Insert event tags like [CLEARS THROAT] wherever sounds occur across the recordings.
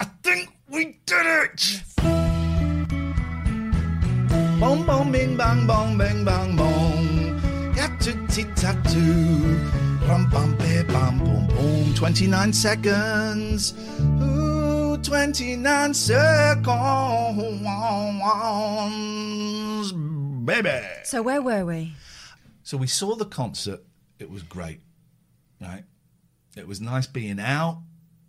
I think we did it! Boom, boom, bing, bang, boom, bing, bang, boom. Yattu, tit, tattoo. Bum, bum, be, bum, boom, boom. 29 seconds. Ooh, 29 seconds. Baby. So where were we? So we saw the concert. It was great, right? It was nice being out.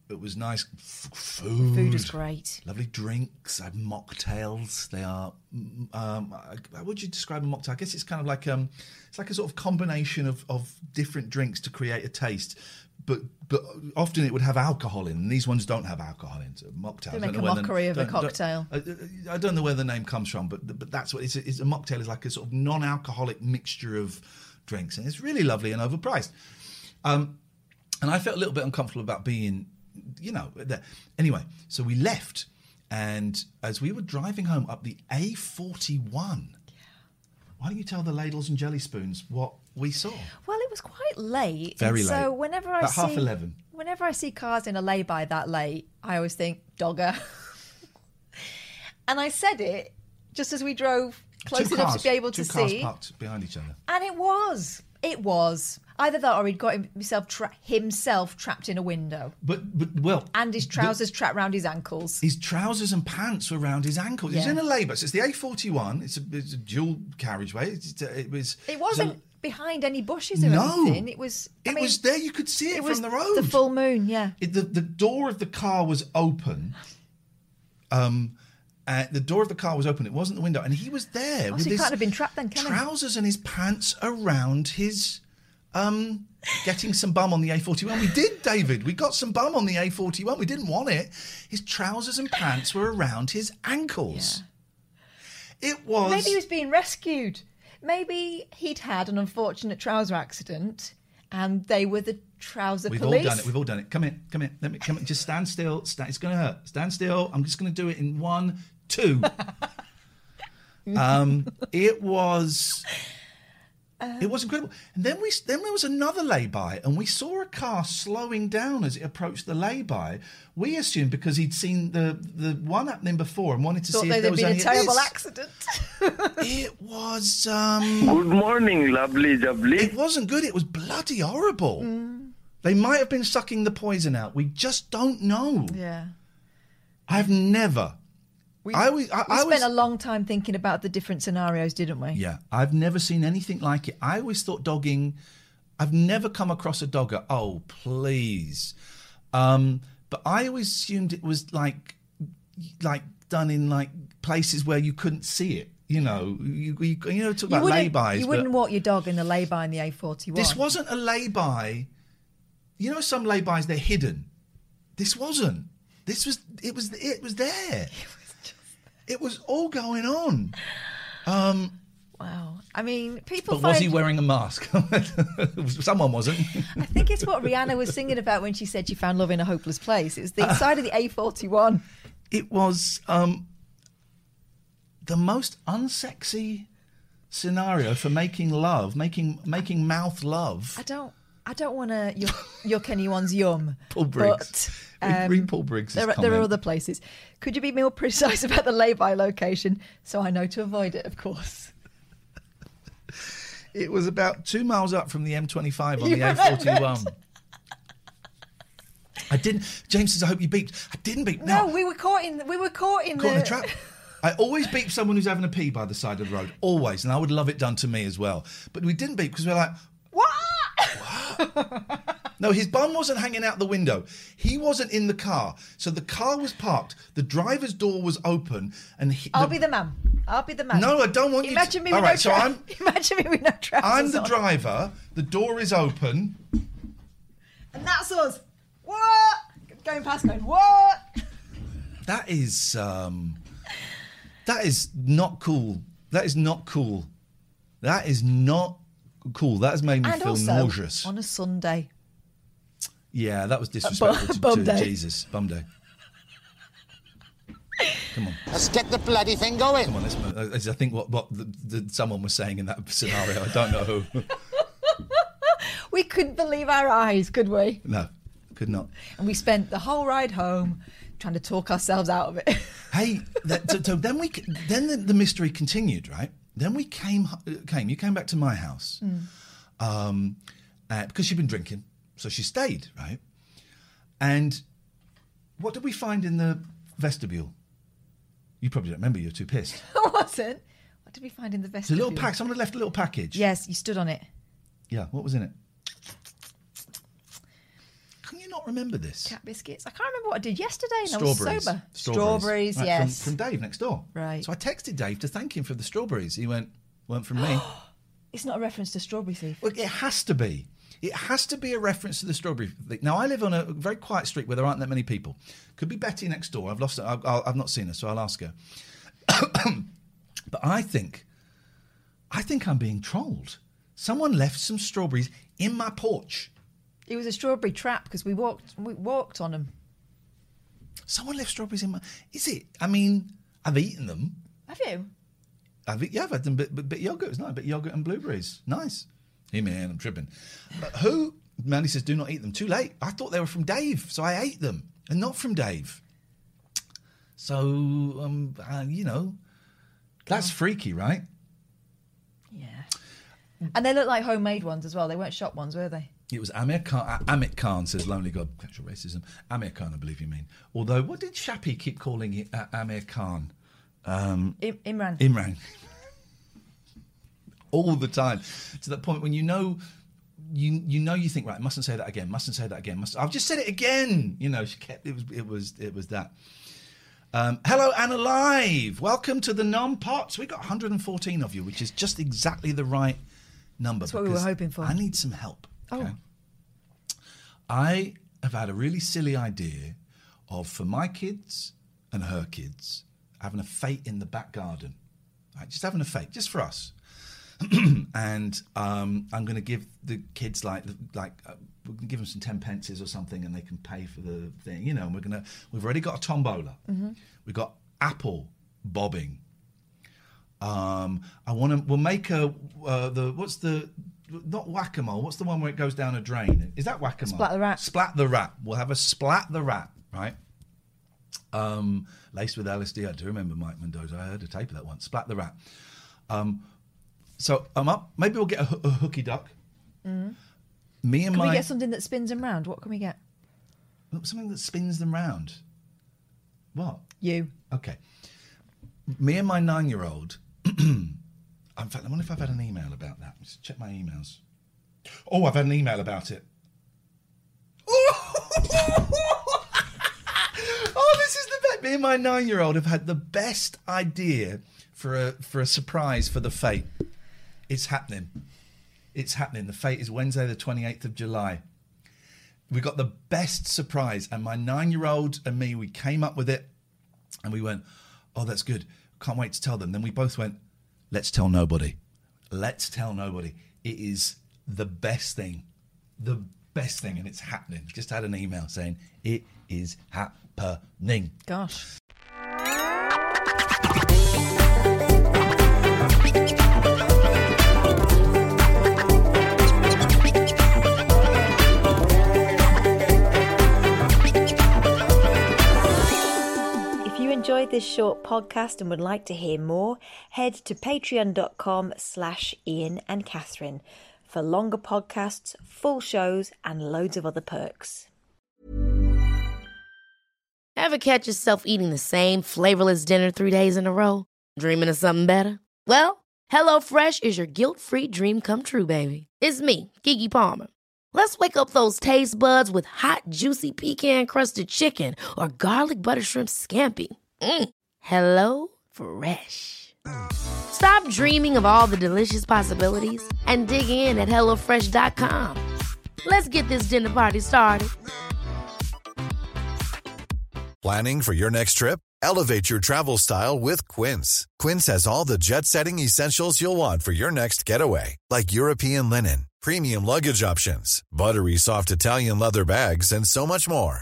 It was nice f- food. Food was great. Lovely drinks. I had mocktails. They are. mm, Um, how would you describe a mocktail? I guess it's kind of like um, it's like a sort of combination of, of different drinks to create a taste. But but often it would have alcohol in, and these ones don't have alcohol in. So mocktails. They make a where the- mockery of a don't- don't- cocktail. I, I don't know where the name comes from, but but that's what it's. A, it's a mocktail is like a sort of non-alcoholic mixture of drinks, and it's really lovely and overpriced. Um, and I felt a little bit uncomfortable about being, you know, there. Anyway, so we left, and as we were driving home up the A41, why don't you tell the ladles and jelly spoons what we saw? Well, it was quite late. Very late. So whenever I About see half 11. whenever I see cars in a lay-by that late, I always think dogger. [LAUGHS] and I said it just as we drove close Two enough cars- to be able two to cars see, parked behind each other. and it was. It was either that or he'd got himself tra- himself trapped in a window, But but well, and his trousers trapped round his ankles. His trousers and pants were around his ankles. He's in a labour. So it's the A41. It's a, it's a dual carriageway. It's, it was. It wasn't so- behind any bushes or No. anything. It was. I it mean, was there. You could see it, It from the road. the full moon. Yeah. It, the the door of the car was open. Um, uh, the door of the car was open. It wasn't the window, and he was there Oh, with so he his can't have been trapped then, can he? trousers and his pants around his. Um, getting some bum on the A41. We did, David. We got some bum on the A41. We didn't want it. His trousers and pants were around his ankles. It was. Maybe he was being rescued. Maybe he'd had an unfortunate trouser accident, and they were the trouser We've police. all done it. We've all done it. Come in. Come in. Let me come in. Just stand still. Stand, it's going to hurt. Stand still. I'm just going to do it in one, two. [LAUGHS] um, it was. [LAUGHS] it was incredible. And then we then there was another lay-by, and we saw a car slowing down as it approached the lay-by. We assumed because he'd seen the the one happening before and wanted to see if there'd was been any a terrible this. accident. [LAUGHS] It was. um Good morning, lovely jubbly. It wasn't good. It was bloody horrible. Mm. They might have been sucking the poison out. We just don't know. yeah. I've never. We, I was. I, we I spent was. a long time thinking about the different scenarios, didn't we? yeah, I've never seen anything like it. I always thought dogging. I've never come across a dogger. Oh, please. Um, but I always assumed it was like, like done in like places where you couldn't see it. You know, you you, you know, talk You about laybys. you wouldn't walk your dog in the lay-by in the A41. This wasn't a lay-by. You know, some lay-bys they're hidden. This wasn't. This was. It was. It was there. [LAUGHS] It was all going on. Um, Wow. I mean, people but find. was he wearing a mask? [LAUGHS] Someone wasn't. I think it's what Rihanna was singing about when she said she found love in a hopeless place. It was the Uh. side of the A41. It was um, the most unsexy scenario for making love, making making mouth love. I don't. I don't want to yuck, yuck anyone's yum. [LAUGHS] Paul Briggs. But, um, read Paul Briggs' There, are- there are other places. Could you be more precise about the lay-by location so I know to avoid it? Of course. [LAUGHS] It was about two miles up from the M25 on You the A41. I didn't. James says, "I hope you beeped." I didn't beep. No, we were caught in. We were caught in Caught in the a trap. [LAUGHS] I always beep someone who's having a pee by the side of the road. Always, and I would love it done to me as well. But we didn't beep because we we're like, What? No, his bum wasn't hanging out the window. He wasn't in the car. So the car was parked. The driver's door was open, and he, I'll be the man. I'll be the man. No, I don't want you to- Imagine me All with right, no so I'm- [LAUGHS] Imagine me with no trousers I'm the on. driver. The door is open. And that's us. What? Going past, going what? That is um, that is not cool. That is not cool. That is not cool. That has made me And feel also nauseous. on a Sunday. Yeah, that was disrespectful to, bum to day. Jesus. Bum day. Come on, Let's get the bloody thing going. come on. Let's, uh, I think what what the, the, someone was saying in that [LAUGHS] scenario. I don't know who. [LAUGHS] We couldn't believe our eyes, could we? no, could not. And we spent the whole ride home trying to talk ourselves out of it. [LAUGHS] Hey, that, so, so then we then the, the mystery continued, right? Then we came came. You came back to my house, um, uh, because she'd been drinking, so she stayed, right? And what did we find in the vestibule? You probably don't remember. You're too pissed. [LAUGHS] I wasn't. What did we find in the It's a little pack. Someone had left a little package. Yes, you stood on it. Yeah. What was in it? Can you not remember this? Cat biscuits. I can't remember what I did yesterday. And Strawberries. I was sober. Strawberries, Right, from- yes. From, Dave next door. Right. So I texted Dave to thank him for the strawberries. He went, weren't from me. [GASPS] It's not a reference to strawberry thief. Well, it has to be. It has to be a reference to the strawberry. thing. Now, I live on a very quiet street where there aren't that many people. Could be Betty next door. I've lost. I've, I've not seen her, so I'll ask her. [COUGHS] but I think, I think I'm being trolled. Someone left some strawberries in my porch. It was a strawberry trap because we walked we walked on them. Someone left strawberries in my. Is it? I mean, I've eaten them. Have you? I've, yeah, I've had them bit, bit, bit yogurt. It's nice. Bit yogurt and blueberries. Nice. Hey man, I'm tripping. But who? Mandy says, do not eat them. Too late. I thought they were from Dave, so I ate them, and not from Dave. So, um, uh, you know, that's freaky, right? Yeah. And they look like homemade ones as well. They weren't shop ones, were they? It was Amir Khan. Amit Khan says, "Lonely God, sexual racism." Amir Khan, I believe you mean. Although, what did Shappy keep calling it? Uh, Amir Khan, Im- Imran. Imran. [LAUGHS] All the time, to that point when you know, you you know, you think right, mustn't say that again, mustn't say that again. Must I've just said it again. You know, she kept it was it was it was that. Um, hello and alive. Welcome to the non pots. We got 114 of you, which is just exactly the right number. That's what we were hoping for. I need some help. Oh. okay? I have had a really silly idea of for my kids and her kids having a fete in the back garden. Right, just having a fete, just for us. [CLEARS THROAT] and um, I'm going to give the kids like like uh, we're going to give them some ten pences or something, and they can pay for the thing. You know, and we're going to we've already got a tombola. We've got apple bobbing. Um, I want to. We'll make a uh, the what's the not whack a mole. What's the one where it goes down a drain? Is that whack a mole? Splat the rat. Splat the rat. We'll have a splat the rat. Right. Um, laced with LSD. I do remember Mike Mendoza. I heard a tape of that once. Splat the rat. Um, so I'm up. Maybe we'll get a, a hooky duck. Me and. Can my we get something that spins them round? What can we get? something that spins them round. What? You. Okay. Me and my nine-year-old. [CLEARS THROAT] in fact, I wonder if I've had an email about that. Let's check my emails. Oh, I've had an email about it. [LAUGHS] oh, this is the best. Me and my nine-year-old have had the best idea for a for a surprise for the fete. It's happening. It's happening. The fete is Wednesday, the twenty-eighth of July. We got the best surprise, and my nine-year-old and me, we came up with it, and we went, "Oh, that's good. Can't wait to tell them." Then we both went, "Let's tell nobody. Let's tell nobody. It is the best thing, the best thing, and it's happening." Just had an email saying it is happening. Gosh. Enjoyed this short podcast and would like to hear more, head to patreon.com slash Ian and Catherine for longer podcasts, full shows, and loads of other perks. Ever catch yourself eating the same flavorless dinner three days in a row? Dreaming of something better? Well, HelloFresh is your guilt-free dream come true, baby. It's me, Keke Palmer. Let's wake up those taste buds with hot, juicy pecan-crusted chicken or garlic butter shrimp scampi. Mm. Hello Fresh. Stop dreaming of all the delicious possibilities and dig in at HelloFresh.com. Let's get this dinner party started. Planning for your next trip? Elevate your travel style with Quince. Quince has all the jet setting essentials you'll want for your next getaway, like European linen, premium luggage options, buttery soft Italian leather bags, and so much more.